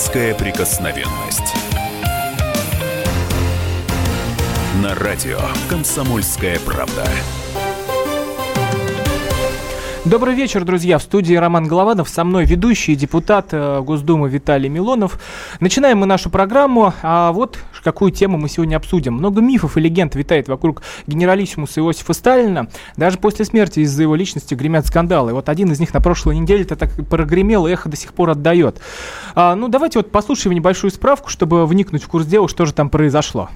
Детская прикосновенность. На радио «Комсомольская правда». Добрый вечер, друзья. В студии Роман Голованов. Со мной ведущий депутат э, Госдумы Виталий Милонов. Начинаем мы нашу программу. А вот какую тему мы сегодня обсудим. Много мифов и легенд витает вокруг генералиссимуса Иосифа Сталина. Даже после смерти из-за его личности гремят скандалы. Вот один из них на прошлой неделе это так прогремел, и эхо до сих пор отдает. А, ну, давайте вот послушаем небольшую справку, чтобы вникнуть в курс дела, что же там произошло.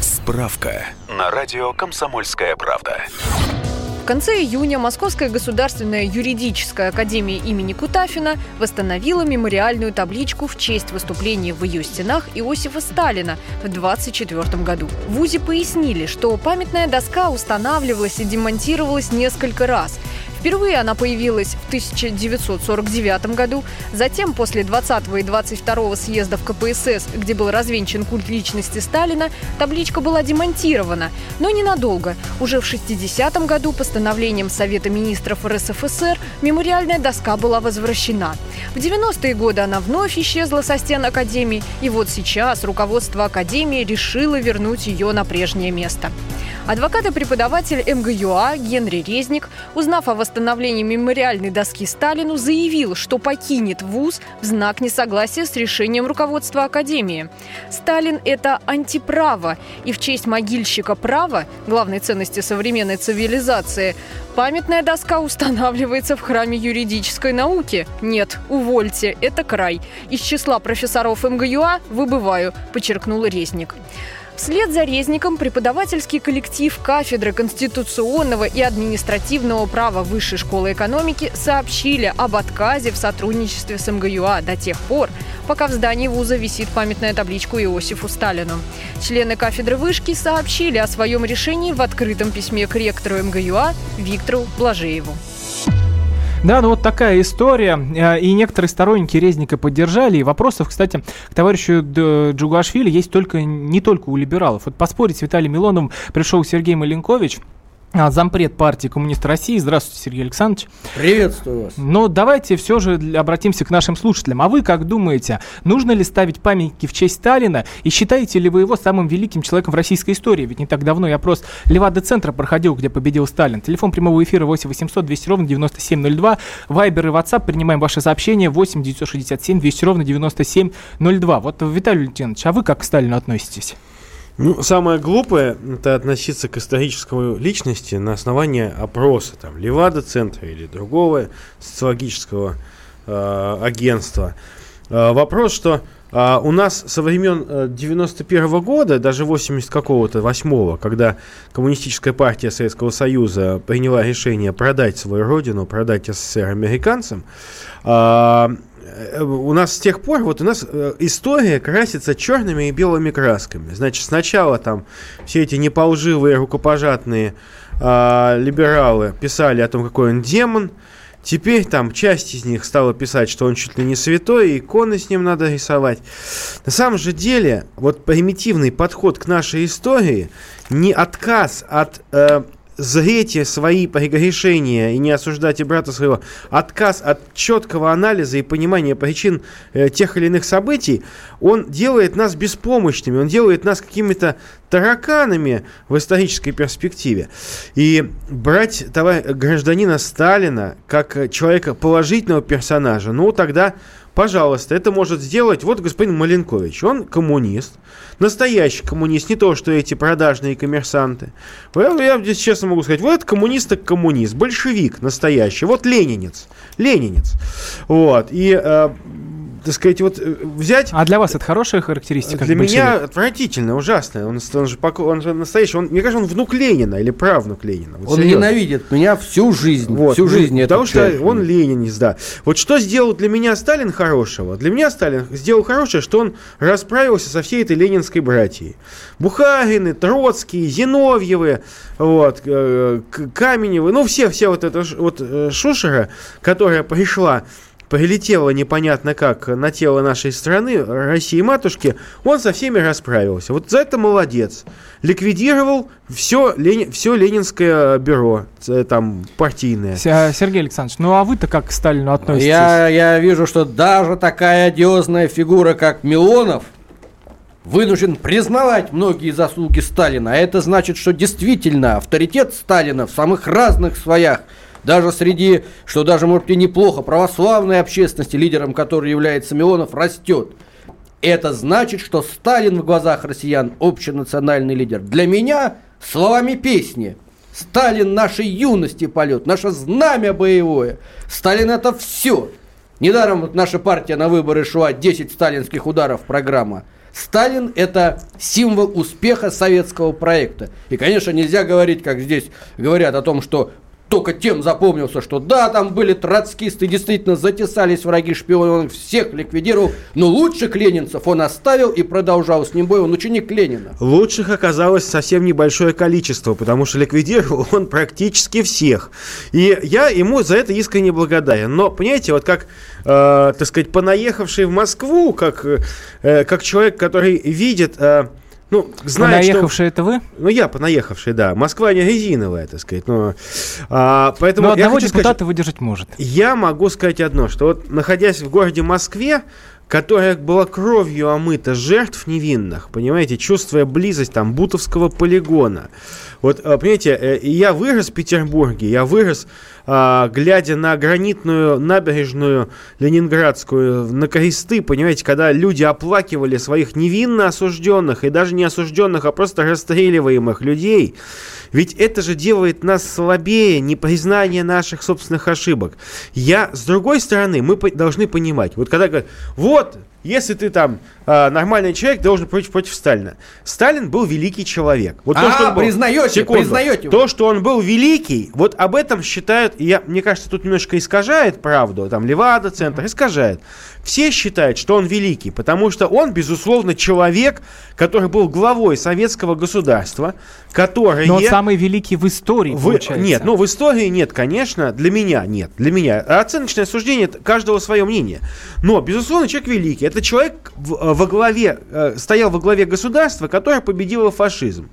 Справка на радио «Комсомольская правда» конце июня Московская государственная юридическая академия имени Кутафина восстановила мемориальную табличку в честь выступления в ее стенах Иосифа Сталина в 1924 году. В ВУЗе пояснили, что памятная доска устанавливалась и демонтировалась несколько раз – Впервые она появилась в 1949 году, затем после 20 и 22 съездов КПСС, где был развенчан культ личности Сталина, табличка была демонтирована, но ненадолго. Уже в 60 году постановлением Совета министров РСФСР мемориальная доска была возвращена. В 90-е годы она вновь исчезла со стен Академии, и вот сейчас руководство Академии решило вернуть ее на прежнее место. Адвокат и преподаватель МГЮА Генри Резник, узнав о восстановлении мемориальной доски Сталину, заявил, что покинет ВУЗ в знак несогласия с решением руководства Академии. Сталин – это антиправо, и в честь могильщика права, главной ценности современной цивилизации, памятная доска устанавливается в храме юридической науки. Нет, увольте, это край. Из числа профессоров МГЮА выбываю, подчеркнул Резник. Вслед за Резником преподавательский коллектив кафедры конституционного и административного права Высшей школы экономики сообщили об отказе в сотрудничестве с МГЮА до тех пор, пока в здании вуза висит памятная табличка Иосифу Сталину. Члены кафедры вышки сообщили о своем решении в открытом письме к ректору МГЮА Виктору Блажееву. Да, ну вот такая история. Э, и некоторые сторонники Резника поддержали. И вопросов, кстати, к товарищу Джугашвили есть только не только у либералов. Вот поспорить с Виталием Милоновым пришел Сергей Маленкович – зампред партии Коммунист России. Здравствуйте, Сергей Александрович. Приветствую вас. Но давайте все же обратимся к нашим слушателям. А вы как думаете, нужно ли ставить памятники в честь Сталина? И считаете ли вы его самым великим человеком в российской истории? Ведь не так давно и опрос Левада-центра проходил, где победил Сталин. Телефон прямого эфира 8 800 200 ровно 9702. Вайбер и WhatsApp. Принимаем ваши сообщения 8 967 200 ровно 9702. Вот, Виталий Леонидович, а вы как к Сталину относитесь? Ну, самое глупое – это относиться к исторической личности на основании опроса, там, Левада-центра или другого социологического э, агентства. Э, вопрос, что э, у нас со времен 91 -го года, даже 80 какого-то, 8 когда Коммунистическая партия Советского Союза приняла решение продать свою родину, продать СССР американцам, э, Э, у нас с тех пор, вот у нас э, история красится черными и белыми красками. Значит, сначала там все эти неполживые рукопожатные э, либералы писали о том, какой он демон. Теперь там часть из них стала писать, что он чуть ли не святой, иконы с ним надо рисовать. На самом же деле, вот примитивный подход к нашей истории, не отказ от э, зрите свои прегрешения и не осуждать и брата своего, отказ от четкого анализа и понимания причин э, тех или иных событий, он делает нас беспомощными, он делает нас какими-то тараканами в исторической перспективе. И брать товар, гражданина Сталина как человека положительного персонажа, ну тогда Пожалуйста, это может сделать вот господин Маленкович. Он коммунист, настоящий коммунист, не то, что эти продажные коммерсанты. Я, я здесь честно могу сказать, вот коммунист так коммунист, большевик настоящий, вот ленинец, ленинец. Вот, и э, так сказать, вот э, взять... А для вас это хорошая характеристика? Для меня отвратительно, ужасно. Он, он, же, он же настоящий. Он, мне кажется, он внук Ленина или правнук Ленина. Вот он серьезно. ненавидит меня всю жизнь. Вот, всю жизнь. Потому что человек. он ленинист, да. Вот что сделал для меня Сталин хорошего? Для меня Сталин сделал хорошее, что он расправился со всей этой ленинской братьей. Бухарины, Троцкие, Зиновьевы, вот, э, Каменевы, ну все, все вот это вот э, шушера, которая пришла прилетело непонятно как на тело нашей страны, России матушки, он со всеми расправился. Вот за это молодец. Ликвидировал все, Лени, все ленинское бюро, там, партийное. Сергей Александрович, ну а вы-то как к Сталину относитесь? Я, я вижу, что даже такая одиозная фигура, как Милонов, вынужден признавать многие заслуги Сталина. А это значит, что действительно авторитет Сталина в самых разных слоях – даже среди, что даже, может быть, неплохо, православной общественности, лидером которой является Милонов, растет. Это значит, что Сталин в глазах россиян общенациональный лидер. Для меня словами песни. Сталин нашей юности полет, наше знамя боевое. Сталин это все. Недаром наша партия на выборы шла 10 сталинских ударов программа. Сталин – это символ успеха советского проекта. И, конечно, нельзя говорить, как здесь говорят о том, что только тем запомнился, что да, там были троцкисты, действительно затесались враги шпионы, он всех ликвидировал, но лучших ленинцев он оставил и продолжал с ним бой, он ученик Ленина. Лучших оказалось совсем небольшое количество, потому что ликвидировал он практически всех. И я ему за это искренне благодарен. Но, понимаете, вот как, э, так сказать, понаехавший в Москву, как, э, как человек, который видит... Э, ну, знаю, Понаехавший что... это вы? Ну, я понаехавший, да. Москва не резиновая, так сказать. Но, а, поэтому но одного депутата сказать, выдержать может. Я могу сказать одно, что вот находясь в городе Москве, которая была кровью омыта жертв невинных, понимаете, чувствуя близость там Бутовского полигона. Вот, а, понимаете, э, я вырос в Петербурге, я вырос глядя на гранитную набережную ленинградскую, на кресты, понимаете, когда люди оплакивали своих невинно осужденных, и даже не осужденных, а просто расстреливаемых людей, ведь это же делает нас слабее, непризнание наших собственных ошибок. Я, с другой стороны, мы должны понимать, вот когда говорят, вот, если ты там э, нормальный человек, должен против, против Сталина. Сталин был великий человек. Вот а, то, что он был, признаете, секунду, признаете. То, что он был великий, вот об этом считают, я, мне кажется, тут немножко искажает правду, там Левада, Центр, искажает. Все считают, что он великий, потому что он, безусловно, человек, который был главой советского государства, который... Но он самый великий в истории, в... Нет, ну в истории нет, конечно, для меня нет, для меня. Оценочное суждение каждого свое мнение. Но, безусловно, человек великий. Это человек во главе, э, стоял во главе государства, которое победило фашизм.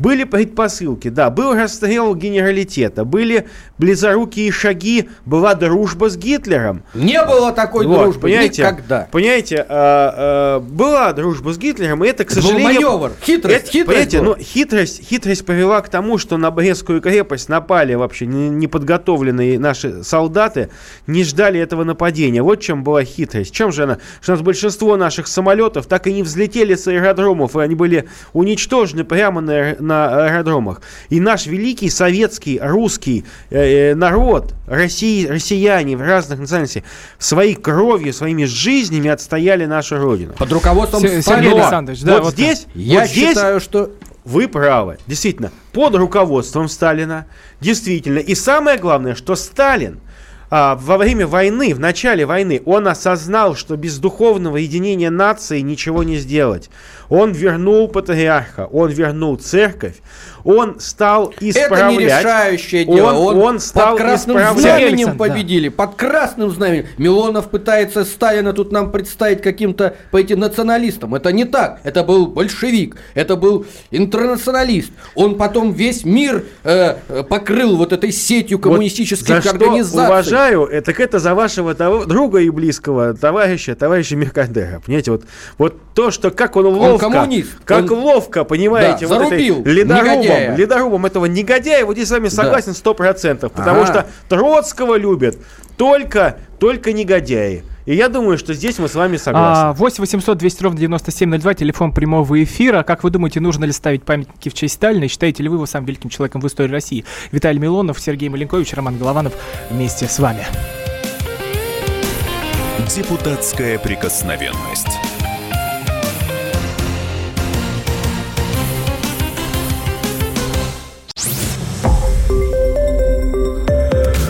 Были предпосылки, да, был расстрел генералитета, были близорукие шаги, была дружба с Гитлером. Не было такой вот, дружбы понимаете, никогда. Понимаете, а, а, была дружба с Гитлером, и это, к сожалению... Был маневр, хитрость, это, хитрость Понимаете, ну, хитрость, хитрость привела к тому, что на Брестскую крепость напали вообще неподготовленные наши солдаты, не ждали этого нападения. Вот чем была хитрость. Чем же она? Что у нас большинство наших самолетов так и не взлетели с аэродромов, и они были уничтожены прямо на, на аэродромах. И наш великий советский, русский э, э, народ, России, россияне в разных национальностях, своей кровью, своими жизнями отстояли нашу Родину. Под руководством С- Сергей Александрович, да, вот, вот здесь, я вот здесь считаю, что вы правы. Действительно, под руководством Сталина, действительно. И самое главное, что Сталин во время войны, в начале войны, он осознал, что без духовного единения нации ничего не сделать. Он вернул патриарха, он вернул церковь, он стал исправлять. Это не решающее дело. Он, он, он стал под красным исправлять. знаменем победили. Да. Под красным знаменем. Милонов пытается Сталина тут нам представить каким-то по этим националистам. Это не так. Это был большевик. Это был интернационалист. Он потом весь мир э, покрыл вот этой сетью коммунистических вот за организаций. Что уважаю, это, так это за вашего того, друга и близкого товарища, товарища Меркадера. Понимаете, вот, вот то, что как он ловко ловко, коммунист. как он... ловко, понимаете, да, вот зарубил этой ледорубом, негодяя. ледорубом этого негодяя, вот здесь с вами согласен сто процентов, потому ага. что Троцкого любят только, только негодяи. И я думаю, что здесь мы с вами согласны. 8 800 200 ровно 9702, телефон прямого эфира. Как вы думаете, нужно ли ставить памятники в честь Сталина? Считаете ли вы его самым великим человеком в истории России? Виталий Милонов, Сергей Маленкович, Роман Голованов вместе с вами. Депутатская прикосновенность.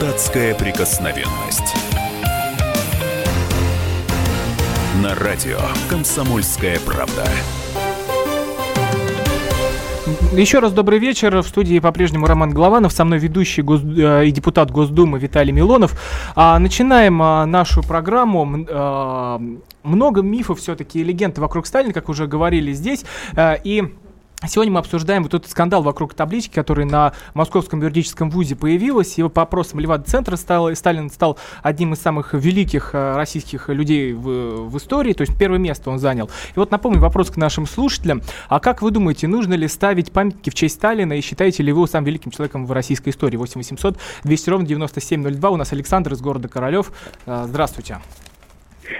Депутатская прикосновенность. На радио «Комсомольская правда». Еще раз добрый вечер. В студии по-прежнему Роман Голованов. Со мной ведущий гос... э, и депутат Госдумы Виталий Милонов. А, начинаем а, нашу программу. А, много мифов все-таки и легенд вокруг Сталина, как уже говорили здесь. А, и Сегодня мы обсуждаем вот этот скандал вокруг таблички, который на Московском юридическом вузе появилась. Его по опросам Левада-центра стал, Сталин стал одним из самых великих э, российских людей в, в истории, то есть первое место он занял. И вот напомню вопрос к нашим слушателям. А как вы думаете, нужно ли ставить памятники в честь Сталина и считаете ли вы его самым великим человеком в российской истории? 8 800 200 ровно 9702. У нас Александр из города Королев. Э, Здравствуйте.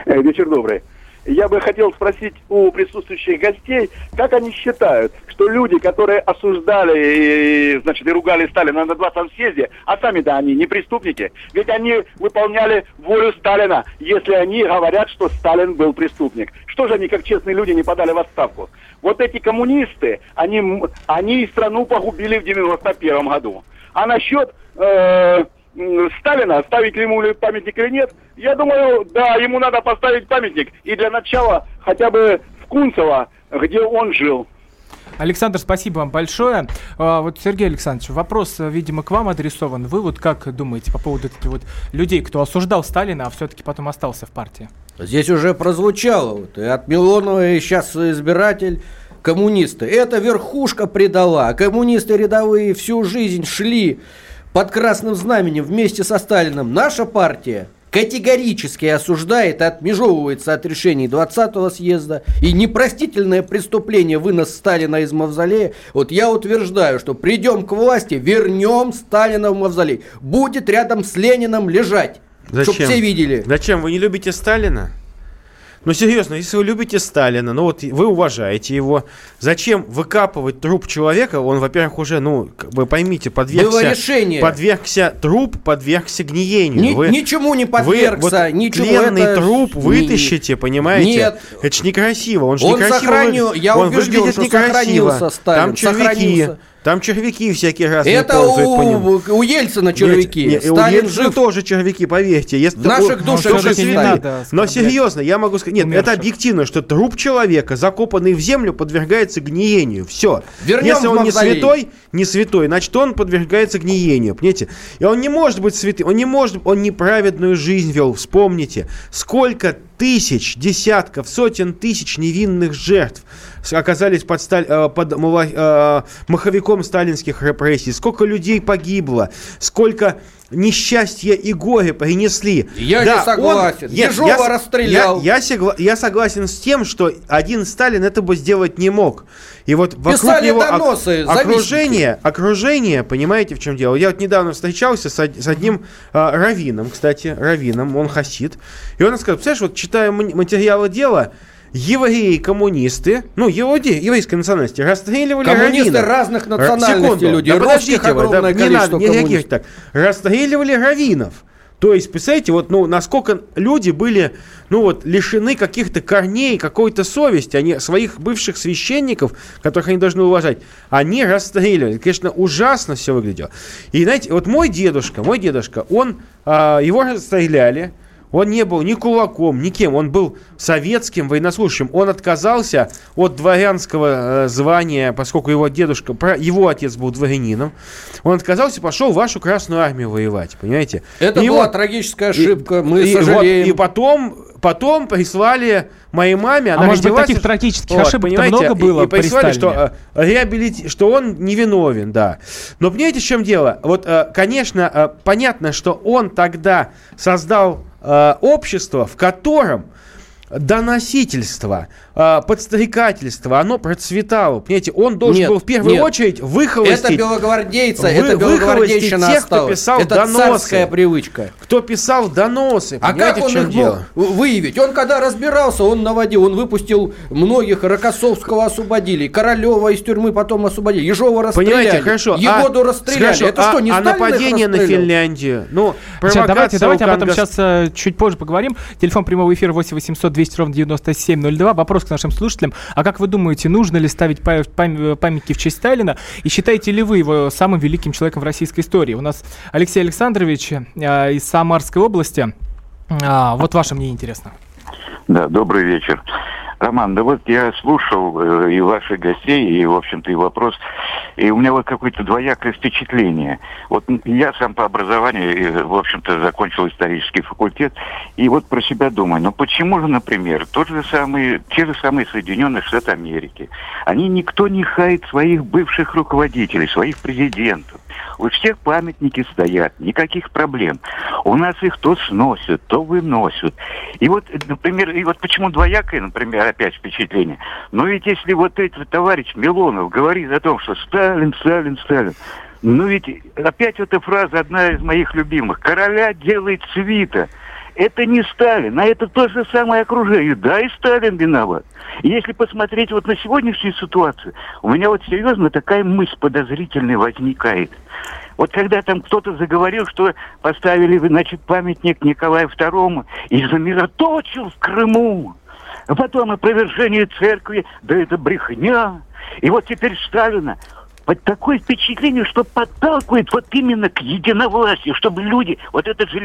Э, Вечер добрый. Я бы хотел спросить у присутствующих гостей, как они считают, что люди, которые осуждали и, значит, и ругали Сталина на 20-м съезде, а сами-то они не преступники, ведь они выполняли волю Сталина, если они говорят, что Сталин был преступник. Что же они, как честные люди, не подали в отставку? Вот эти коммунисты, они, они страну погубили в 91 году. А насчет э, м, Сталина, ставить ли ему ли памятник или нет, я думаю, да, ему надо поставить памятник. И для начала хотя бы в Кунцево, где он жил. Александр, спасибо вам большое. А, вот, Сергей Александрович, вопрос, видимо, к вам адресован. Вы вот как думаете по поводу этих вот людей, кто осуждал Сталина, а все-таки потом остался в партии? Здесь уже прозвучало, вот, и от Милонова и сейчас избиратель коммунисты. Это верхушка предала, а коммунисты рядовые всю жизнь шли под красным знаменем вместе со Сталином. Наша партия категорически осуждает и отмежевывается от решений 20-го съезда и непростительное преступление вынос Сталина из мавзолея. Вот я утверждаю, что придем к власти, вернем Сталина в мавзолей. Будет рядом с Лениным лежать. Чтоб все видели. Зачем? Вы не любите Сталина? Ну, серьезно, если вы любите Сталина, ну вот вы уважаете его, зачем выкапывать труп человека? Он, во-первых, уже, ну, как бы поймите, Было подвергся, решение. подвергся труп, подвергся гниению. Ни- Вы- ничему не Вы подвергся, вот ничего тленный это труп не- вытащите, понимаете? Нет. Это ж некрасиво. Он же Он некрасиво вы- я он убежден, выглядит что некрасиво. Сталин, Там червяки. сохранился. Там червяки всякие разные Это ползают по нему. у, у Ельцина червяки. Нет, нет, у Ельцина жив. тоже червяки, поверьте. Если В наших такой- душах Слушайте, же всё-таки не надо Но серьезно, я могу сказать, нет, умерших. это объективно, что труп человека, закопанный в землю, подвергается гниению. Все. Вернем Если он не святой, не святой, значит он подвергается гниению, понимаете? И он не может быть святым, он не может, он неправедную жизнь вел. Вспомните, сколько тысяч, десятков, сотен тысяч невинных жертв оказались под, Сталь- э, под э, маховиком сталинских репрессий, сколько людей погибло, сколько несчастья и горя принесли. Я не он- согласен. Нет, Ежова я расстрелял. Я, я согла- я согласен с тем, что один Сталин это бы сделать не мог. И вот вокруг Писали него ок- доносы, окружение, окружение, понимаете, в чем дело? Я вот недавно встречался с, с одним а, раввином, кстати, раввином, он хасид, и он сказал, представляешь, вот читаю материалы дела, евреи, коммунисты, ну, евреи, еврейской национальности, расстреливали Коммунисты раввинов. разных Ра- национальностей секунду, люди. да подождите вы, да, не надо, не реагируйте так. Расстреливали раввинов. То есть, представляете, вот, ну, насколько люди были, ну, вот, лишены каких-то корней, какой-то совести, они своих бывших священников, которых они должны уважать, они расстреливали. Конечно, ужасно все выглядело. И, знаете, вот мой дедушка, мой дедушка, он, а, его расстреляли, он не был ни кулаком, ни кем. Он был советским военнослужащим. Он отказался от дворянского э, звания, поскольку его дедушка, его отец был дворянином. Он отказался, пошел в вашу Красную Армию воевать, понимаете? Это И была вот- трагическая и- ошибка. Мы и, вот- сожалеем. и потом, потом прислали моей маме. А она может быть, таких трагических вот, понимаете, много и- было И, при прислали, что, э, реабилити- что он невиновен, да. Но понимаете, в чем дело? Вот, э, конечно, э, понятно, что он тогда создал э, общество, в котором доносительство, а, подстрекательство, оно процветало. Понимаете, он должен Нет, был в первую нет. очередь выхолостить. Это белогвардейца, Вы- это белогвардейщина тех, кто осталась. писал это доносы. царская привычка. Кто писал доносы, А как он в чем их дело? мог выявить? Он когда разбирался, он наводил, он выпустил многих, Рокоссовского освободили, Королева из тюрьмы потом освободили, Ежова расстреляли, Понимаете, хорошо. Егоду а, расстреляли. хорошо, Это а, что, не а Сталин нападение на? Финляндию? Ну, Сейчас, давайте, давайте об этом сейчас э, чуть позже поговорим. Телефон прямого эфира 8 800 200 ровно 9702. Вопрос к нашим слушателям. А как вы думаете, нужно ли ставить па- пам- памятники в честь Сталина? И считаете ли вы его самым великим человеком в российской истории? У нас Алексей Александрович э, из Самарской области. А, вот ваше мнение интересно. Да, добрый вечер. Роман, да вот я слушал э, и ваших гостей, и, в общем-то, и вопрос, и у меня вот какое-то двоякое впечатление. Вот я сам по образованию, в общем-то, закончил исторический факультет, и вот про себя думаю, ну почему же, например, тот же самый, те же самые Соединенные Штаты Америки, они никто не хает своих бывших руководителей, своих президентов. У всех памятники стоят, никаких проблем. У нас их то сносят, то выносят. И вот, например, и вот почему двоякое, например, опять впечатление. Но ведь если вот этот товарищ Милонов говорит о том, что Сталин, Сталин, Сталин, ну ведь опять эта фраза одна из моих любимых. Короля делает свита. Это не Сталин, а это то же самое окружение. Да, и Сталин виноват. И если посмотреть вот на сегодняшнюю ситуацию, у меня вот серьезно такая мысль подозрительная возникает. Вот когда там кто-то заговорил, что поставили, значит, памятник Николаю II и замироточил в Крыму. А потом опровержение церкви, да это брехня. И вот теперь Сталина. Вот такое впечатление, что подталкивает вот именно к единовластию, чтобы люди, вот этот же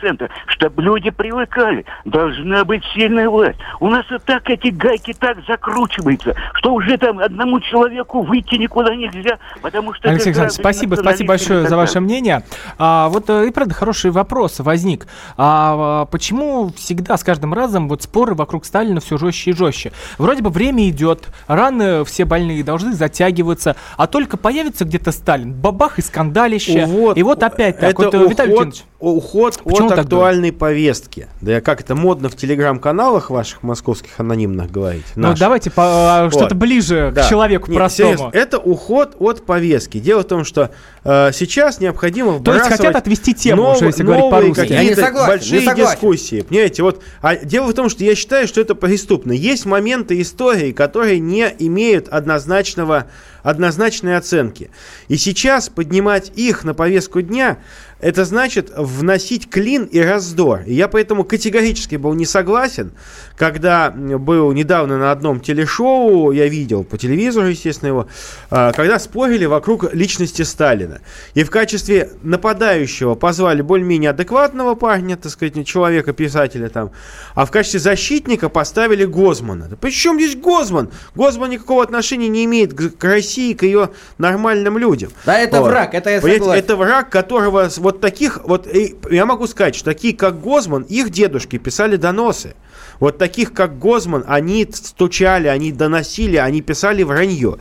центр, чтобы люди привыкали. Должна быть сильная власть. У нас и так эти гайки так закручиваются, что уже там одному человеку выйти никуда нельзя, потому что... Алексей Александрович, спасибо, спасибо большое за ваше мнение. А, вот э, и правда хороший вопрос возник. А, а, почему всегда с каждым разом вот споры вокруг Сталина все жестче и жестче? Вроде бы время идет, раны все больные должны затягиваться, а только появится где-то Сталин, бабах и скандалище. и вот опять так. Это вот, э, Виталий уход, уход Почему от так актуальной повестки. Да я как это модно в телеграм-каналах ваших московских анонимных говорить. ну давайте по- а, Вот. что-то ближе Да. к человеку Нет, простому. серьезно, это уход от повестки. Дело в том, что э, сейчас необходимо То есть хотят отвести тему, нов- уже, если говорить новые по-русски. Я не согласен, большие не согласен. дискуссии. Понимаете, вот а дело в том, что я считаю, что это преступно. Есть моменты истории, которые не имеют однозначного однозначной оценки. И сейчас поднимать их на повестку дня, это значит вносить клин и раздор. И я поэтому категорически был не согласен, когда был недавно на одном телешоу, я видел по телевизору, естественно, его, а, когда спорили вокруг личности Сталина. И в качестве нападающего позвали более-менее адекватного парня, так сказать, человека, писателя там, а в качестве защитника поставили Гозмана. Да Причем здесь Гозман? Гозман никакого отношения не имеет к России, к ее нормальным людям. Да, это враг, это я согласен. Это враг, которого вот таких, вот и я могу сказать, что такие, как Гозман, их дедушки писали доносы. Вот таких, как Гозман, они стучали, они доносили, они писали вранье.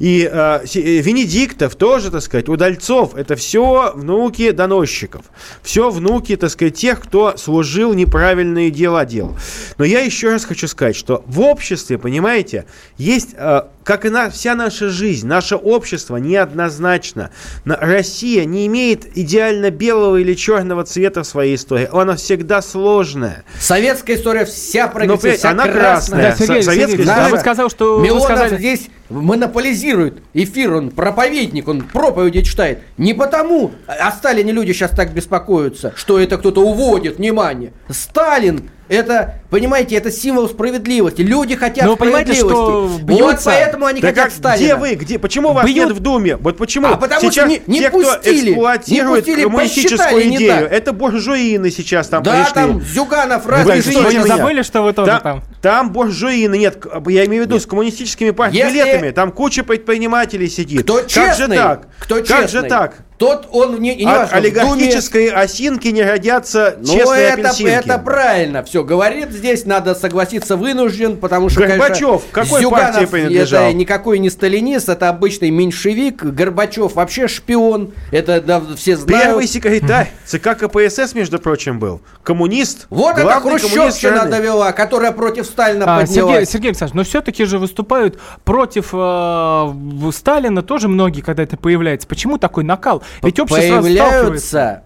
И э, э, Венедиктов тоже, так сказать, Удальцов, это все внуки доносчиков. Все внуки, так сказать, тех, кто служил неправильные дела делал. Но я еще раз хочу сказать, что в обществе, понимаете, есть, э, как и на, вся наша жизнь, наше общество неоднозначно. На- Россия не имеет идеально белого или черного цвета в своей истории. Она всегда сложная. Советская история вся Но, прогрессивная, вся она красная. Да, красная. Сергей, Со- советская Сергей, история- вы сказал, что вы Милонов сказали- здесь монополизирует эфир, он проповедник, он проповеди читает. Не потому о Сталине люди сейчас так беспокоятся, что это кто-то уводит внимание. Сталин это, понимаете, это символ справедливости. Люди хотят Но понимаете, справедливости. что вот поэтому они Да хотят как, Сталина. где вы? Где? Почему вас Бьют- нет в Думе? Вот почему А потому сейчас что не- не те, кто пустили, эксплуатирует не пустили, коммунистическую идею, это буржуины сейчас там да, пришли. там Зюганов, извините Вы меня. забыли, что вы тоже Там, там? там буржуины нет, я имею в виду с коммунистическими партбилетами, Если- там куча предпринимателей сидит. Кто как честный, же так? кто как же честный. так? Тот он не, не От важно, в Думе- олигархической осинки не родятся Ну, честные это, апельсинки. это правильно все говорит здесь, надо согласиться, вынужден, потому что, Горбачев, конечно, какой Зюганов партии принадлежал? Это никакой не сталинист, это обычный меньшевик, Горбачев вообще шпион, это да, все знают. Первый секретарь ЦК КПСС, между прочим, был. Коммунист. Вот это Хрущевщина довела, которая против Сталина А, поднялась. Сергей, Сергей Александрович, но все-таки же выступают против э, Сталина тоже многие, когда это появляется. Почему такой накал? Ведь общество появляются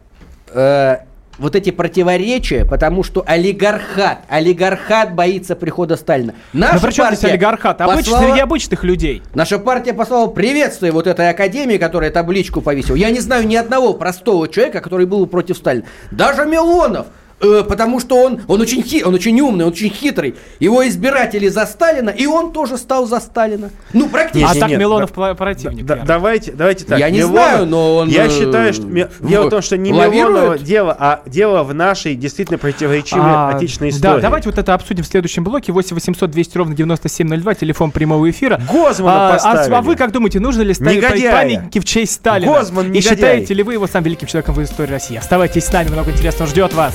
э, вот эти противоречия, потому что олигархат, олигархат боится прихода Сталина. Наша Но при чем здесь олигархат? Обыч- послала- Среди обычных людей. Наша партия послала приветствие вот этой академии, которая табличку повесила. Я не знаю ни одного простого человека, который был против Сталина. Даже Милонов. Э, потому что он, он, очень хи, он очень умный, он очень хитрый. Его избиратели за Сталина, и он тоже стал за Сталина. Ну, практически. а не, так нет, Милонов да- противник. Да- давайте, давайте так. Я не Милонов- знаю, но он, Я э, считаю, что ми- в- дело в том, что не лавирует. Милонова дело, а дело в нашей действительно противоречивой А, отечественной Да, истории. давайте вот это обсудим в следующем блоке. 8 800 200 ровно 9702, телефон прямого эфира. Гозмана а, а, поставили. а вы как думаете, нужно ли ставить Негодяя. памятники в честь Сталина? Гозман И негодяй. считаете ли вы его самым великим человеком в истории России? Оставайтесь с нами, много интересного ждет вас.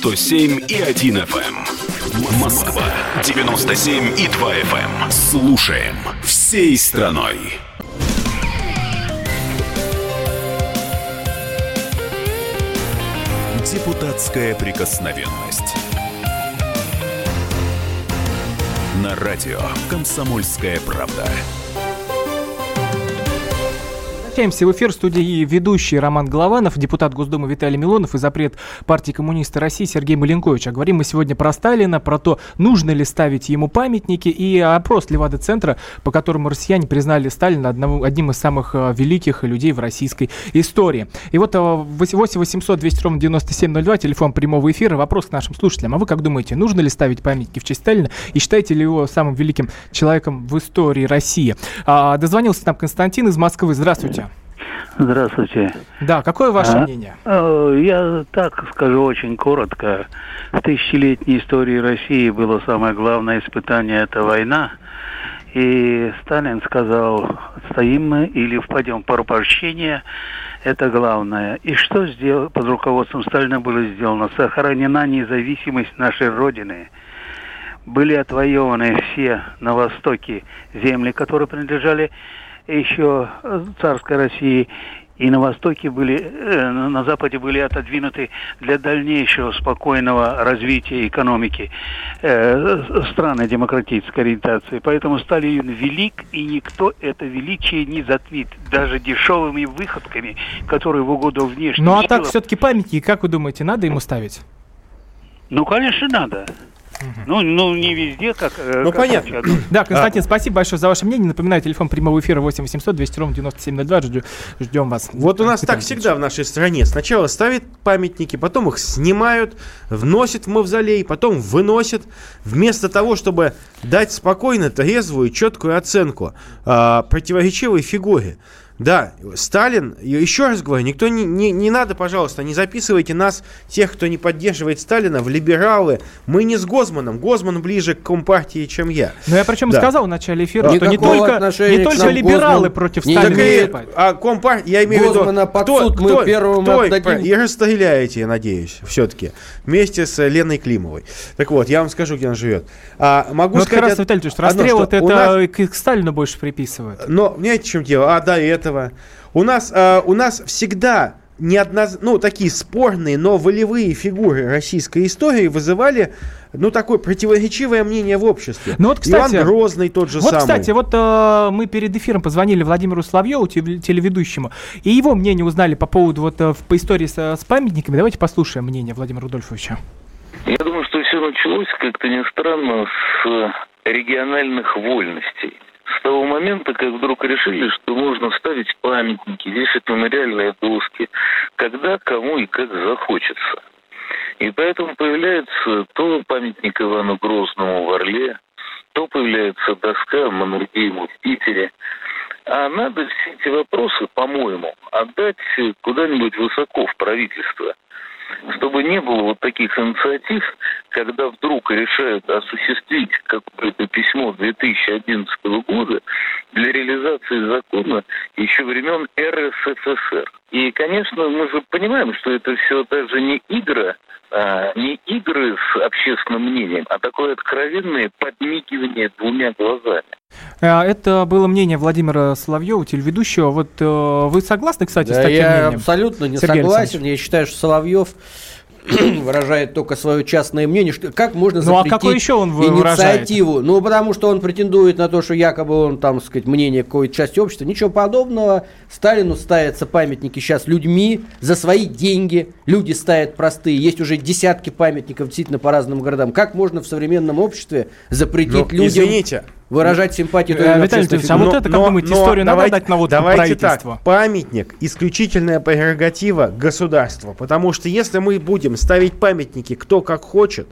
107 и 1 FM. Москва 97 и 2 FM. Слушаем всей страной. Депутатская прикосновенность. На радио «Комсомольская правда». Возвращаемся в эфир студии ведущий Роман Голованов, депутат Госдумы Виталий Милонов и запрет партии коммунисты России Сергей Маленкович. А говорим мы сегодня про Сталина, про то, нужно ли ставить ему памятники и опрос Левада-центра, по которому россияне признали Сталина одного, одним из самых э, великих людей в российской истории. И вот э, 8 800 200 ровно 9702, телефон прямого эфира, вопрос к нашим слушателям. А вы как думаете, нужно ли ставить памятники в честь Сталина и считаете ли его самым великим человеком в истории России? А, дозвонился нам Константин из Москвы. Здравствуйте. Здравствуйте. Да, какое ваше А? мнение? Э, Я так скажу очень коротко. В тысячелетней истории России было самое главное испытание – это война. И Сталин сказал, стоим мы или впадем в порабощение, это главное. И что сделал, под руководством Сталина было сделано? Сохранена независимость нашей Родины. Были отвоеваны все на Востоке земли, которые принадлежали еще э, царской России, и на Востоке были, э, на Западе были отодвинуты для дальнейшего спокойного развития экономики э, страны демократической ориентации. Поэтому Сталин велик, и никто это величие не затмит, даже дешевыми выходками, которые в угоду внешним Ну а так силам. все-таки памятники, как вы думаете, надо ему ставить? Ну, конечно, надо. Ну, ну, не везде, как... э, Ну, как понятно. Да, Константин, спасибо большое за ваше мнение. Напоминаю, телефон прямого эфира 8 800 200 ровно 9702. Ждем, ждем вас. Вот у нас так всегда в нашей стране. Сначала ставят памятники, потом их снимают, вносят в мавзолей, потом выносят. Вместо того, чтобы дать спокойно трезвую, четкую оценку а, противоречивой фигуре. Да, Сталин, и еще раз говорю, никто не, не, не надо, пожалуйста, не записывайте нас, тех, кто не поддерживает Сталина, в либералы. Мы не с Гозманом. Гозман ближе к Компартии, чем я. Ну я причем Да. сказал в начале эфира, что не Никакого только, не только либералы Гозман против не Сталина и, выступают. а компартия, я имею в виду, Гозмана под суд мы первым кто отдадим. и расстреляете, я надеюсь, все-таки, вместе с Леной Климовой. Так вот, я вам скажу, где она живет. А, могу Ну, вот как сказать раз, Виталий Ильич, одно, расстрел что это, нас- это к, к Сталину больше приписывают. но, знаете, в чем дело? А, до этого. У нас, а, у нас всегда неодноз... ну, такие спорные, но волевые фигуры российской истории вызывали, ну, такое противоречивое мнение в обществе. Ну вот, кстати, Иван Грозный тот же Вот, самый. кстати, вот э, мы перед эфиром позвонили Владимиру Соловьеву, теле- телеведущему, и его мнение узнали по поводу вот э, по истории с, с памятниками. Давайте послушаем мнение Владимира Рудольфовича. Я думаю, что все началось, как-то не странно, с региональных вольностей. С того момента, как вдруг решили, что можно ставить памятники, вешать мемориальные доски, когда, кому и как захочется. И поэтому появляется то памятник Ивану Грозному в Орле, то появляется доска Маннергейму в Питере. А надо все эти вопросы, по-моему, отдать куда-нибудь высоко в правительство – чтобы не было вот таких инициатив, когда вдруг решают осуществить какое-то письмо 2011 года для реализации закона еще времен РСФСР. И, конечно, мы же понимаем, что это все даже не игра, а, не игры с общественным мнением, а такое откровенное подмигивание двумя глазами. А, это было мнение Владимира Соловьева, телеведущего. Вот э, вы согласны, кстати, да, с таким я мнением? абсолютно не Сергей согласен. Я считаю, что Соловьев выражает только свое частное мнение. Что, как можно ну, запретить а какое еще он инициативу? Выражает? Ну, потому что он претендует на то, что якобы он, там, сказать, мнение какой-то части общества. Ничего подобного. Сталину ставятся памятники сейчас людьми за свои деньги. Люди ставят простые. Есть уже десятки памятников действительно по разным городам. Как можно в современном обществе запретить Ну, людям... извините, Выражать симпатию Э, той или иной Виталий Леонидович, а вот это, как думаете, историю надо дать на вот давайте правительство? так, памятник – исключительная прерогатива государства, потому что если мы будем ставить памятники кто как хочет,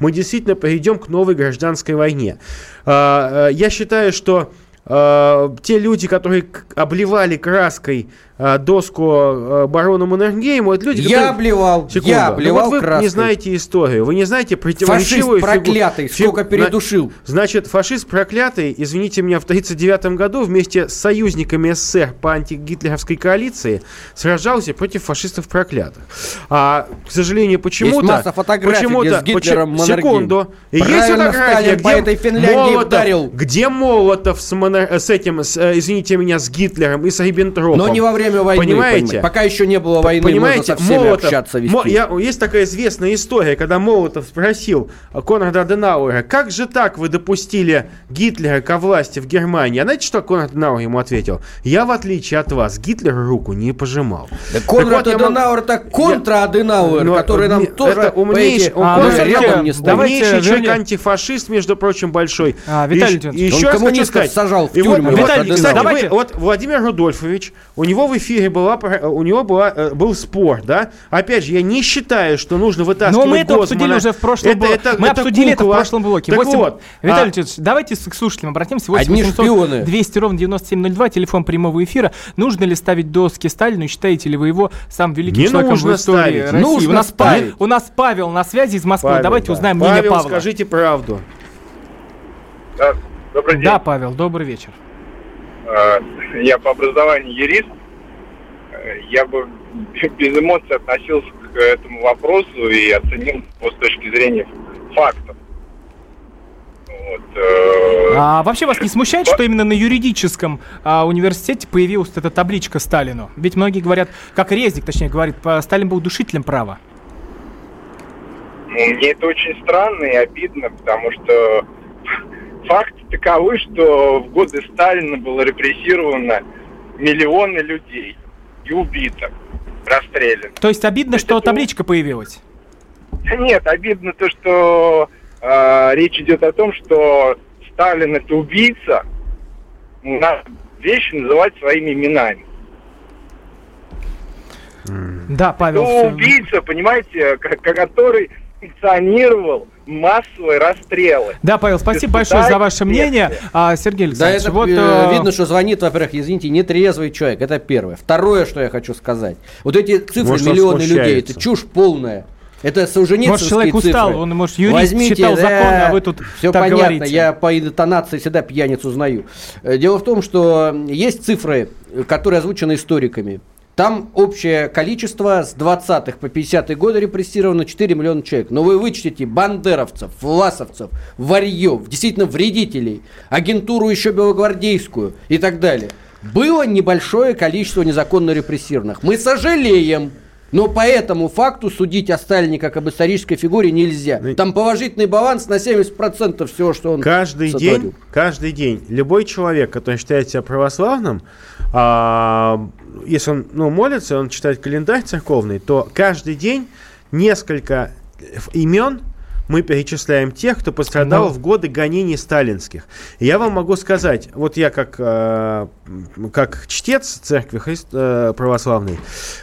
мы действительно перейдем к новой гражданской войне. А, э, Я считаю, что э, те люди, которые обливали краской доску э, барону Маннергейму, это люди, Я которые... обливал, Секунду. я Ну обливал вот вы краской. не знаете историю, вы не знаете Фашист противоречивую фигу- проклятый, фи- сколько передушил. Значит, фашист проклятый, извините меня, в 1939 году вместе с союзниками СССР по антигитлеровской коалиции сражался против фашистов проклятых. А, к сожалению, почему-то... масса фотографий, почему-то, где с Гитлером Маннергейм. Секунду. И есть Правильно фотография, где по этой Финляндии Молотов, вдарил. где Молотов с, Маннер- с этим, с, э, извините меня, с Гитлером и с Риббентропом. Но не во время войны, Понимаете? понимаете? Пока еще не было войны, Понимаете, можно со всеми Молотов, общаться, вести. Мо- я- есть такая известная история, когда Молотов спросил Конрада Аденауэра, как же так вы допустили Гитлера ко власти в Германии? А знаете, что Конрад Аденауэр ему ответил? Я, в отличие от вас, Гитлеру руку не пожимал. Да Конрад Так вот, я Аденауэр это контра-Аденауэр, Ну, который нам не- тоже это умнейший, по он А, эти- рядом не стоит. давайте умнейший человек, вернем- антифашист, между прочим, большой. А, Виталий И- Леонидович, и он еще раз хочу сказать, сажал в вот Виталий, кстати, давайте- вы- вот Владимир Рудольфович, у него в эфире была, про- у него была, э, был спор, да? Опять же, я не считаю, что нужно вытаскивать Но мы это Госмана. обсудили уже в прошлом Это- блоке. это- Мы это обсудили это в кукла. прошлом блоке. Так 8... вот, Виталий а, Леонидович, давайте с- к слушателям обратимся. 8 Одни 800 шпионы. 200 ровно 9702, телефон прямого эфира. Нужно ли ставить доски Сталину? Считаете ли вы его самым великим Не человеком нужно в истории ставить. России? Нужно у, нас ставить. У нас Павел на связи из Москвы. Павел, Давайте да. узнаем мнение Павел, Павла. скажите правду. Да, добрый день. Да, Павел, добрый вечер. Э, Я по образованию юрист. Я бы без эмоций относился к этому вопросу и оценил его с точки зрения фактов. Вот, э, А вообще вас не смущает, что именно на юридическом а, университете появилась эта табличка Сталину? Ведь многие говорят, как Резник, точнее, говорит, Сталин был душителем права. ну, мне это очень странно и обидно, потому что факты таковы, что в годы Сталина было репрессировано миллионы людей и убито, расстреляно. То есть обидно, что Это- табличка появилась? Нет, обидно то, что э, речь идет о том, что Сталин это убийца. Ну, Надо вещи называть своими именами. Да, Павел. Всё- убийца, понимаете, который санкционировал массовые расстрелы. Да, Павел, спасибо большое за ваше мнение. А, Сергей Да, Александрович, это вот... э, э, видно, что звонит, во-первых, извините, нетрезвый человек. Это первое. Второе, что я хочу сказать. Вот эти цифры Может, он миллионы людей, это чушь полная. Это Солженицынские Может, человек цифры. устал, он, может, юрист Возьмите, читал да, законы, а вы тут Все так понятно, говорите. я по интонации всегда пьяниц узнаю. Э, Дело в том, что есть цифры, э, которые озвучены историками. Там общее количество с 20-х по 50-е годы репрессировано 4 миллиона человек. Но вы вычтите бандеровцев, власовцев, варьев, действительно вредителей, агентуру еще белогвардейскую и так далее. Было небольшое количество незаконно репрессированных. Мы сожалеем, но по этому факту судить о Сталине как об исторической фигуре нельзя. Там положительный баланс на 70% всего, что он Каждый сотворил. день, каждый день любой человек, который считает себя православным, а, если он ну, молится, он читает календарь церковный, то каждый день несколько имен мы перечисляем тех, кто пострадал Ну. в годы гонений сталинских. Я вам могу сказать, вот я как, э, как чтец церкви хри- э, православной,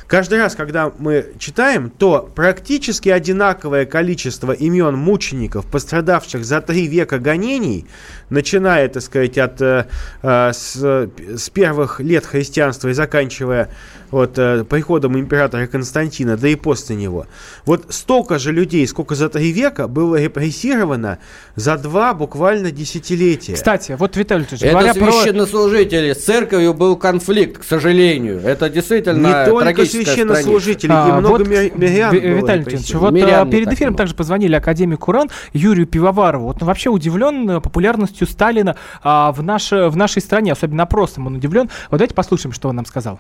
каждый раз, когда мы читаем, то практически одинаковое количество имен мучеников, пострадавших за три века гонений, начиная, так сказать, от э, э, с, с первых лет христианства и заканчивая вот, э, приходом императора Константина, да и после него. Вот столько же людей, сколько за три века было репрессировано за два буквально десятилетия. Кстати, вот, Виталий Ильич, Это говоря про... священнослужители. С церковью был конфликт, к сожалению. Это действительно Не только священнослужители, А, и много вот, ми- мирян Ви- Виталий репрессировано. вот Мирян а, перед эфиром также позвонили академику РАН Юрию Пивоварову. Вот он вообще удивлен э, популярностью Сталина а, в, наше, в нашей стране, особенно опросом он удивлен. Вот давайте послушаем, что он нам сказал.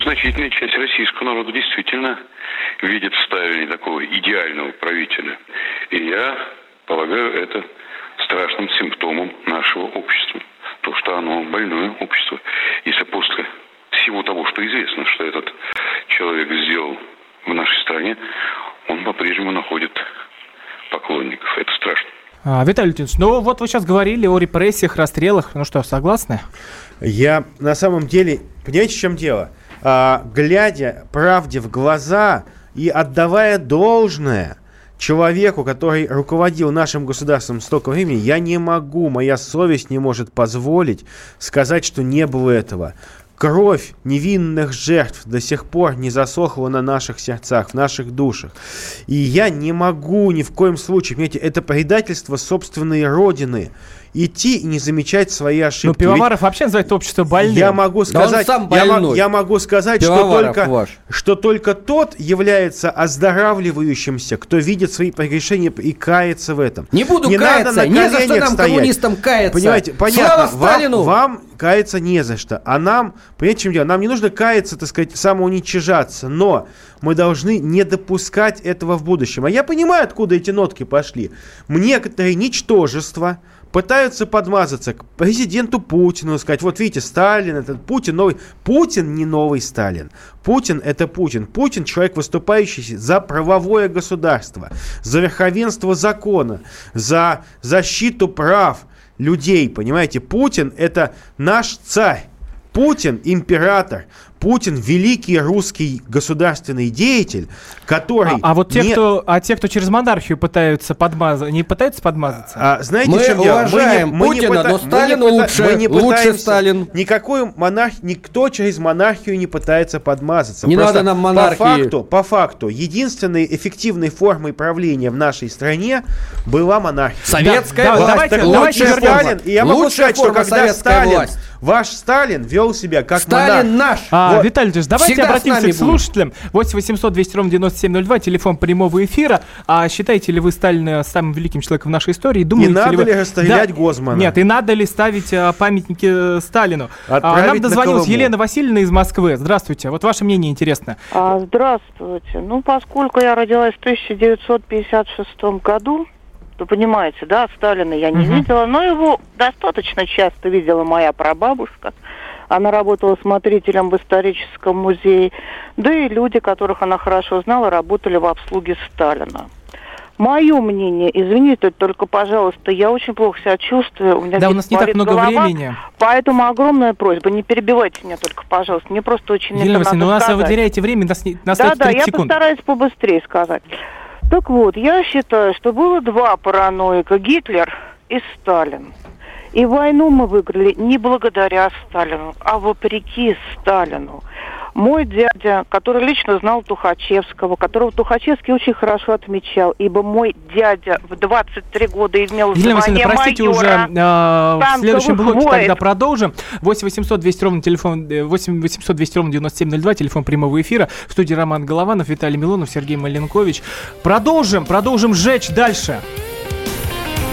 Значительная часть российского народа действительно видит в Сталине такого идеального правителя. И я полагаю, это страшным симптомом нашего общества. То, что оно больное общество. Если после всего того, что известно, что этот человек сделал в нашей стране, он по-прежнему находит поклонников. Это страшно. А, Виталий Леонидович, ну вот вы сейчас говорили о репрессиях, расстрелах. Ну что, согласны? Я на самом деле, понимаете, в чем дело? А, глядя правде в глаза и отдавая должное человеку, который руководил нашим государством столько времени, я не могу, моя совесть не может позволить сказать, что не было этого. Кровь невинных жертв до сих пор не засохла на наших сердцах, в наших душах. И я не могу ни в коем случае, понимаете, это предательство собственной родины. Идти и не замечать свои ошибки. Ну, Ведь Пивоваров вообще называет общество больным. я могу Да он сказать, сам я, я могу сказать, что только, ваш. что только тот является оздоравливающимся, кто видит свои прегрешения и кается в этом. Не буду Не каяться, надо на не за что нам, стоять. коммунистам, каяться. Понимаете, понятно, Слава вам- Сталину! Вам, каяться не за что. А нам, понимаете, чем дело? Нам не нужно каяться, так сказать, самоуничижаться, но мы должны не допускать этого в будущем. А я понимаю, откуда эти нотки пошли. Некоторые ничтожества пытаются подмазаться к президенту Путину, сказать, вот видите, Сталин, этот Путин новый. Путин не новый Сталин. Путин это Путин. Путин человек, выступающий за правовое государство, за верховенство закона, за защиту прав людей, понимаете? Путин это наш царь. Путин император. Путин великий русский государственный деятель, который... А, а вот те, не- кто, а те, кто через монархию пытаются подмазаться, не пытаются подмазаться? А, знаете, Мы чем дело? уважаем Путина, но Сталин лучше, лучше Сталин. Никакой монарх, никто через монархию не пытается подмазаться. Не Просто надо нам По монархии. факту, по факту, единственной эффективной формой правления в нашей стране была монархия. Советская Да, власть. давайте- Так давайте лучше. Сталин, и я могу Лучшая сказать, что когда Сталин, власть. ваш Сталин вел себя как Сталин монарх. наш. А, Вот. Виталий Ильич, давайте Всегда обратимся к слушателям. 8 800 200 ровно 9702, телефон прямого эфира. А считаете ли вы Сталина самым великим человеком в нашей истории? Думаете надо вы... ли расстрелять Гозмана? Нет, и надо ли ставить а, памятники э, Сталину? А, Отправить нам на дозвонилась Колыму. Елена Васильевна из Москвы. Здравствуйте. Вот ваше мнение интересно. А, здравствуйте. Ну, поскольку я родилась в 1956 году, вы понимаете, да, Сталина я не Мгм. видела, но его достаточно часто видела моя прабабушка. Она работала смотрителем в историческом музее, да и люди, которых она хорошо знала, работали в обслуге Сталина. Мое мнение, извините, только, пожалуйста, я очень плохо себя чувствую. У меня Да, у нас не так много голова, времени. Поэтому огромная просьба, не перебивайте меня только, пожалуйста. Мне просто очень Елена Васильевна, у надо нас вы сказать. теряете время, нас не, нас Да, остается да, 30 я секунд. постараюсь побыстрее сказать. Так вот, я считаю, что было два параноика, Гитлер и Сталин. И войну мы выиграли не благодаря Сталину, а вопреки Сталину. Мой дядя, который лично знал Тухачевского, которого Тухачевский очень хорошо отмечал, ибо мой дядя в 23 года имел Елена звание простите, майора. уже э, в следующем блоке войск. тогда продолжим. 8 800 200 ровно телефон, э, 8 800 200 ровно 9702, телефон прямого эфира. В студии Роман Голованов, Виталий Милонов, Сергей Маленкович. Продолжим, продолжим жечь дальше.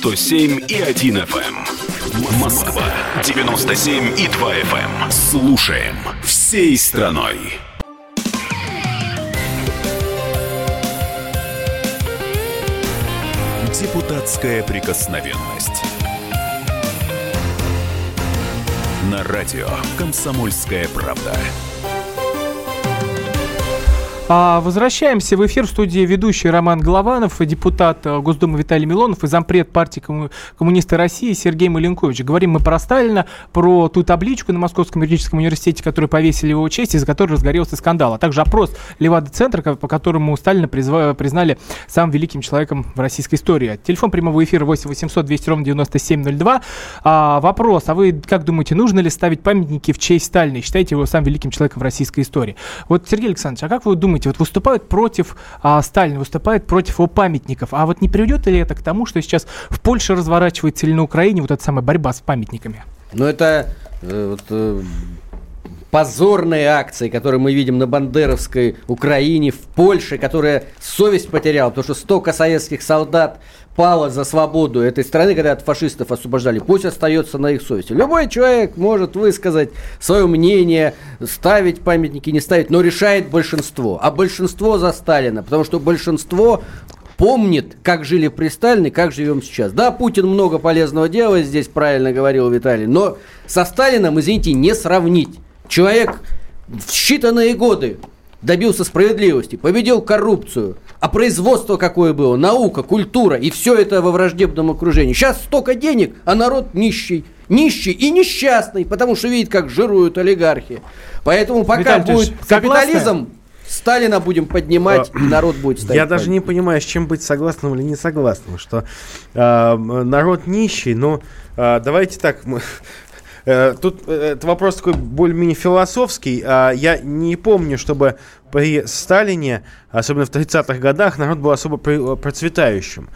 107 и 1 FM. Москва 97 и 2 FM. Слушаем всей страной. Депутатская прикосновенность. На радио «Комсомольская правда». А, возвращаемся в эфир в студии ведущий Роман Голованов, депутат э, Госдумы Виталий Милонов и зампред партии комму- коммунисты России Сергей Маленкович. Говорим мы про Сталина, про ту табличку на Московском юридическом университете, которую повесили его честь, из-за которой разгорелся скандал, а также опрос Левада-центра, по которому Сталина призва- признали самым великим человеком в российской истории. Телефон прямого эфира 8 800 200 ровно 9702. А, вопрос, а вы как думаете, нужно ли ставить памятники в честь Сталина и считаете его самым великим человеком в российской истории? Вот, Сергей Александрович, а как вы думаете, вот выступают против а, Сталина, выступают против его памятников, а вот не приведет ли это к тому, что сейчас в Польше разворачивается или на Украине вот эта самая борьба с памятниками? Ну, это э, вот, э, позорные акции, которые мы видим на Бандеровской Украине, в Польше, которая совесть потеряла, потому что столько советских солдат пало за свободу этой страны, когда от фашистов освобождали, пусть остается на их совести. Любой человек может высказать свое мнение, ставить памятники, не ставить, но решает большинство. А большинство за Сталина, потому что большинство помнит, как жили при Сталине, как живем сейчас. Да, Путин много полезного делает, здесь правильно говорил Виталий, но со Сталином, извините, не сравнить. Человек в считанные годы добился справедливости, победил коррупцию, а производство какое было, наука, культура, и все это во враждебном окружении. Сейчас столько денег, а народ нищий. Нищий и несчастный, потому что видит, как жируют олигархи. Поэтому пока Виталий будет капитализм, Сталина будем поднимать, и народ будет ставить Я даже не понимаю, с чем быть согласным или не согласным, что э, народ нищий, но э, давайте так, мы, э, тут э, это вопрос такой более-менее философский. А я не помню, чтобы при Сталине, особенно в 30-х годах, народ был особо при- процветающим.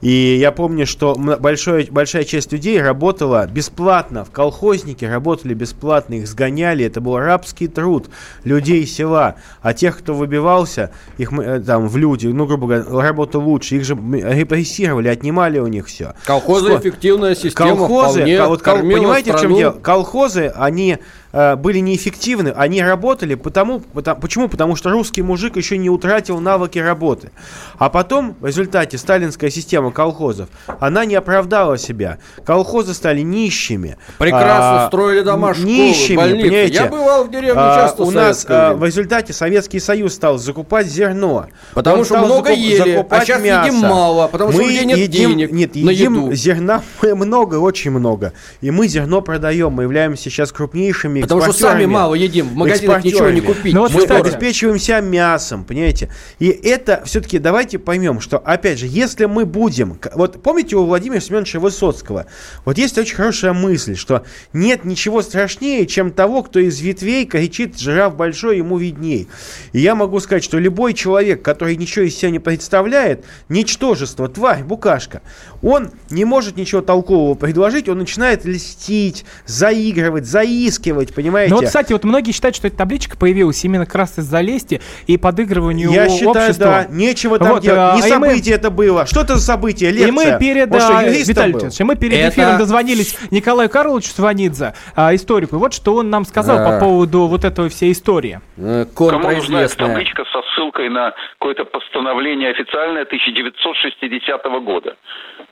И я помню, что большое, большая часть людей работала бесплатно, в колхознике работали бесплатно, их сгоняли, это был рабский труд людей села. А тех, кто выбивался, их э, там в люди, ну, грубо говоря, работал лучше, их же репрессировали, отнимали у них все. Колхозы эффективная система, Колхозы, вполне вот кормила понимаете, в чем страну. дело? Колхозы, они э, были неэффективны, они работали потому, потому, почему? Потому что русский мужик еще не утратил навыки работы. А потом, в результате, сталинская система колхозов, она не оправдала себя. Колхозы стали нищими. Прекрасно А, строили дома, школы, нищими, больницы. понимаете? Я бывал в деревне А, часто У нас а, в результате Советский Союз стал закупать зерно. Потому Он что много закуп- ели, а закупать щас едим мясо. мало, потому что у Мы нет едим- денег Нет, на едим еду. зерна мы много, очень много. И мы зерно продаем. Мы являемся сейчас крупнейшими Потому что сами экспортерами. мало едим, в магазинах ничего не Экспортерами. купить. Ну вот, Мы кстати- обеспечиваемся мясом, понимаете? И это все-таки давайте поймем, что, опять же, если мы будем... Вот помните у Владимира Семеновича Высоцкого? Вот есть очень хорошая мысль, что нет ничего страшнее, чем того, кто из ветвей кричит «жираф большой, ему видней». И я могу сказать, что любой человек, который ничего из себя не представляет, ничтожество, тварь, букашка, он не может ничего толкового предложить, он начинает льстить, заигрывать, заискивать, понимаете? Ну вот, кстати, вот многие считают, что эта табличка появилась именно как раз из-за лести и подыгрыванию Я считаю, общества. да, нечего там Вот, делать. а, Не мы- событие это было. Что это за событие? Лекция. И мы перед, Он что, а, Виталий? Леонидович, и мы перед Это- эфиром дозвонились Николаю Карловичу Сванидзе, а, историку. И вот что он нам сказал Да. по поводу вот этой всей истории. Э, Кому нужна табличка со ссылкой на какое-то постановление официальное 1960 года?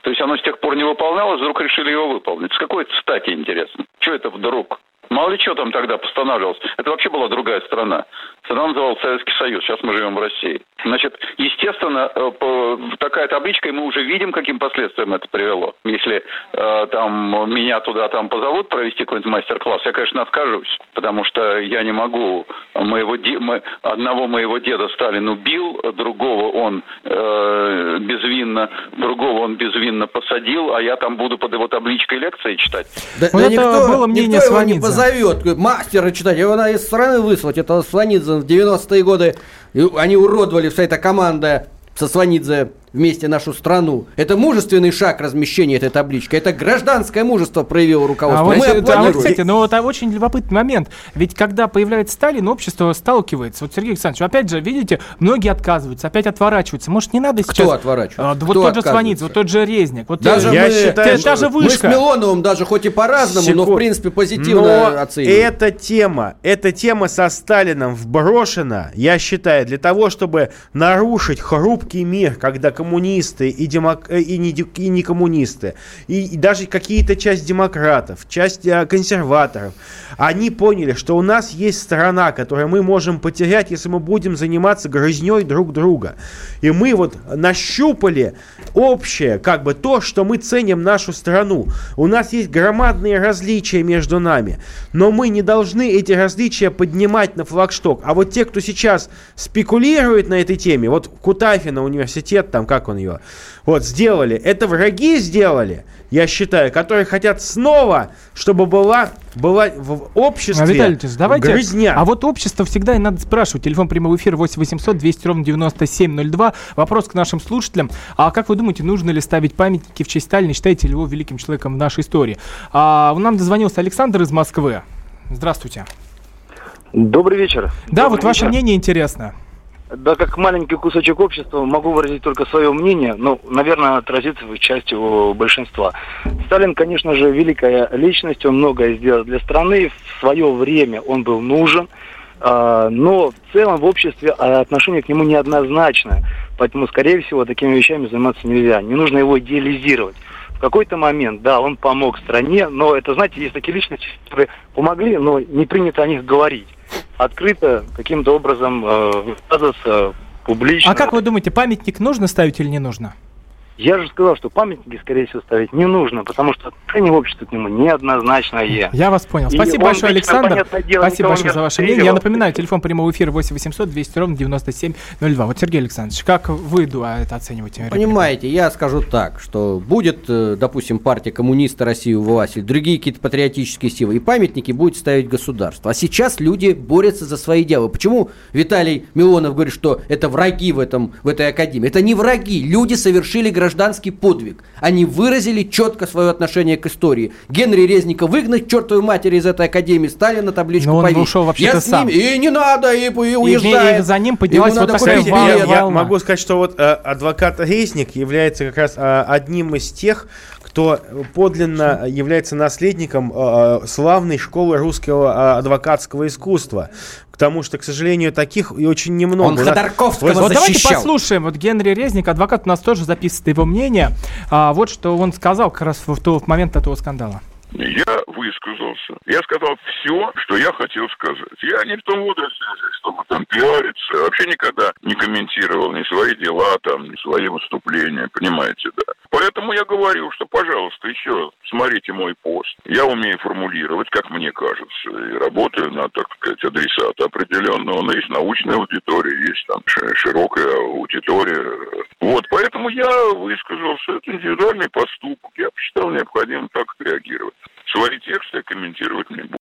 То есть оно с тех пор не выполнялось, вдруг решили его выполнить. С какой стати, интересно? Что это вдруг? Мало ли что там тогда постанавливалось. Это вообще была другая страна. Страна называлась Советский Союз. Сейчас мы живем в России. Значит, естественно, э, такая табличка, и мы уже видим, каким последствиям это привело. Если э, там меня туда там позовут провести какой-нибудь мастер-класс, я, конечно, откажусь, потому что я не могу моего де- мо- одного моего деда Сталин убил, другого он э, безвинно, другого он безвинно посадил, а я там буду под его табличкой лекции читать. Да, да это никто, было мнение никто его не Говорит, мастера читать, его надо из страны выслать. Это Сванидзе в 90-е годы, они уродовали, вся эта команда со Сванидзе вместе нашу страну. Это мужественный шаг размещения этой таблички. Это гражданское мужество проявило руководство. А вот, Мы это- а вот, кстати, ну вот а очень любопытный момент. Ведь когда появляется Сталин, общество сталкивается. Вот, Сергей Александрович, опять же, видите, многие отказываются, опять отворачиваются. Может, не надо Кто сейчас... отворачивается? А, да вот Кто тот же? Сванидзе, вот тот же Резник. Вот Даже э, Я мы, считаю, те- та же мы с вышка. Милоновым даже хоть и по-разному, но в Секунд. принципе позитивно Но оцениваем. эта тема, эта тема со Сталином вброшена, я считаю, для того, чтобы нарушить хрупкий мир, когда коммунисты и, демок- э, и, не, и не коммунисты, и, и даже какие-то часть демократов, часть э, консерваторов, они поняли, что у нас есть страна, которую мы можем потерять, если мы будем заниматься грызней друг друга. И мы вот нащупали общее, как бы то, что мы ценим нашу страну. У нас есть громадные различия между нами, но мы не должны эти различия поднимать на флагшток. А вот те, кто сейчас спекулирует на этой теме, вот Кутафина университет, там как он ее, вот сделали, это враги сделали, я считаю, которые хотят снова, чтобы была, была в обществе А, Виталий давайте. грызня. А вот общество всегда и надо спрашивать. Телефон прямого эфира 8 800 200 ровно 9702. Вопрос к нашим слушателям. А как вы думаете, нужно ли ставить памятники в честь Сталина? Считаете ли его великим человеком в нашей истории? А, нам дозвонился Александр из Москвы. Здравствуйте. Добрый вечер. Да, Добрый вот ваше вечер. мнение интересно. Да, как маленький кусочек общества могу выразить только свое мнение, но, наверное, отразится в части у большинства. Сталин, конечно же, великая личность, он многое сделал для страны, в свое время он был нужен, а, но в целом в обществе а, отношение к нему неоднозначное, поэтому, скорее всего, такими вещами заниматься нельзя, не нужно его идеализировать. В какой-то момент, да, он помог стране, но это, знаете, есть такие личности, которые помогли, но не принято о них говорить. Открыто каким-то образом э, высказываться публично. А как вы думаете, памятник нужно ставить или не нужно? Я же сказал, что памятники, скорее всего, ставить не нужно, потому что отношение общества к нему неоднозначное. Я вас понял. Спасибо большое, Александр. дело, Спасибо большое за ваше мнение. Я напоминаю, телефон прямого эфира 8 800 200 ровно 9702. Вот, Сергей Александрович, как вы ду- это оцениваете? Понимаете, я скажу так, что будет, э, допустим, партия коммуниста России у власти, другие какие-то патриотические силы, и памятники будет ставить государство. А сейчас люди борются за свои дела. Почему Виталий Милонов говорит, что это враги в, этом, в этой академии? Это не враги. Люди совершили гражданский подвиг. Они выразили четко свое отношение к истории. Генри Резника выгнать чертовой матери из этой академии, Сталина табличку Но он повесить. ушел вообще-то Я с сам. ними, и не надо, и, и уезжает. и за ним поднялась Ему вот надо такая волна. Я, я могу сказать, что вот э, адвокат Резник является как раз э, одним из тех, кто подлинно является наследником э, славной школы русского э, адвокатского искусства. Потому что, к сожалению, таких и очень немного. Он нас- Ходорковского Вот давайте защищал. послушаем. Вот Генри Резник, адвокат, у нас тоже записывает его мнение. А, вот что он сказал как раз в, в тот момент этого скандала. Я высказался. Я сказал все, что я хотел сказать. Я не в том возрасте, чтобы там пиариться. Вообще никогда не комментировал ни свои дела, там, ни свои выступления, понимаете, да. Поэтому я говорю, что, пожалуйста, еще смотрите мой пост. Я умею формулировать, как мне кажется, и работаю на, так сказать, адресата определенного. Но есть научная аудитория, есть там ши- широкая аудитория. Вот, поэтому я высказался. Это индивидуальный поступок. Я посчитал необходимым так реагировать. Свои тексты комментировать не буду.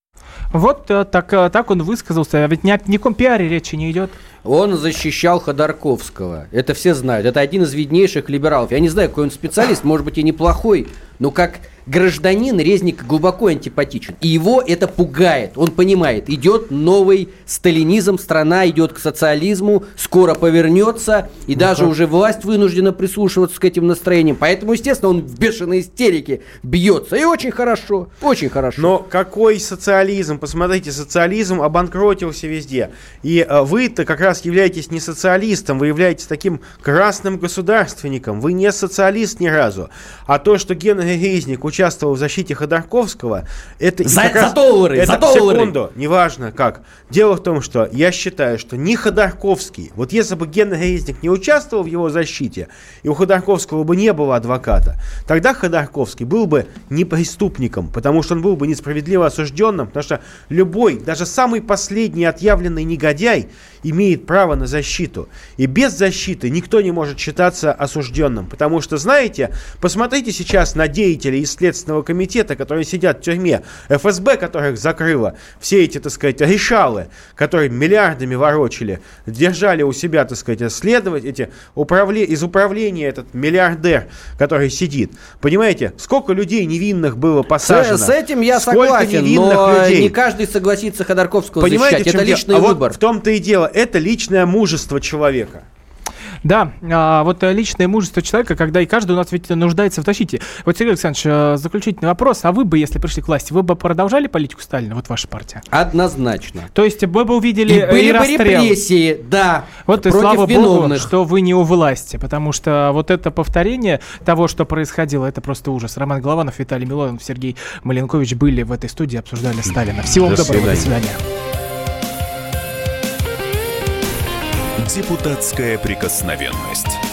Вот э, так, э, так он высказался. А ведь ни о никаком пиаре речи не идет. Он защищал Ходорковского. Это все знают. Это один из виднейших либералов. Я не знаю, какой он специалист, может быть и неплохой, но как гражданин Резник глубоко антипатичен. И его это пугает. Он понимает, идет новый сталинизм, страна идет к социализму, скоро повернется, и даже уже власть вынуждена прислушиваться к этим настроениям. Поэтому, естественно, он в бешеной истерике бьется. И очень хорошо, очень хорошо. Но какой социализм? Посмотрите, социализм обанкротился везде. И э, вы-то как раз являетесь не социалистом, вы являетесь таким красным государственником. Вы не социалист ни разу. А то, что Генри Резник участвовал в защите Ходорковского, это... За- раз- за доллары, это, за доллары. Секунду, неважно как. Дело в том, что я считаю, что ни Ходорковский, вот если бы Генри Резник не участвовал в его защите, и у Ходорковского бы не было адвоката, тогда Ходорковский был бы не преступником, потому что он был бы несправедливо осужденным, потому что любой, даже самый последний отъявленный негодяй имеет право на защиту. И без защиты никто не может считаться осужденным. Потому что, знаете, посмотрите сейчас на деятелей из Следственного комитета, которые сидят в тюрьме, ФСБ, которых закрыло, все эти, так сказать, решалы, которые миллиардами ворочили, держали у себя, так сказать, следовать эти управле... из управления этот миллиардер, который сидит. Понимаете, сколько людей невинных было посажено? С, с этим я сколько согласен, невинных но людей. не каждый согласится Ходорковского Понимаете, защищать. Это личный а выбор. Вот в том-то и дело, это личное мужество человека. Да, а, вот э, личное мужество человека, когда и каждый у нас ведь нуждается в защите. Вот, Сергей Александрович, э, заключительный вопрос. А вы бы, если пришли к власти, вы бы продолжали политику Сталина, вот ваша партия? Однозначно. То есть вы бы увидели И э, были и бы репрессии, да, Вот и против слава богу, виновных. что вы не у власти, потому что вот это повторение того, что происходило, это просто ужас. Роман Голованов, Виталий Милонов, Сергей Маленкович были в этой студии, обсуждали Сталина. Всего вам До доброго, до свидания. свидания. Депутатская прикосновенность.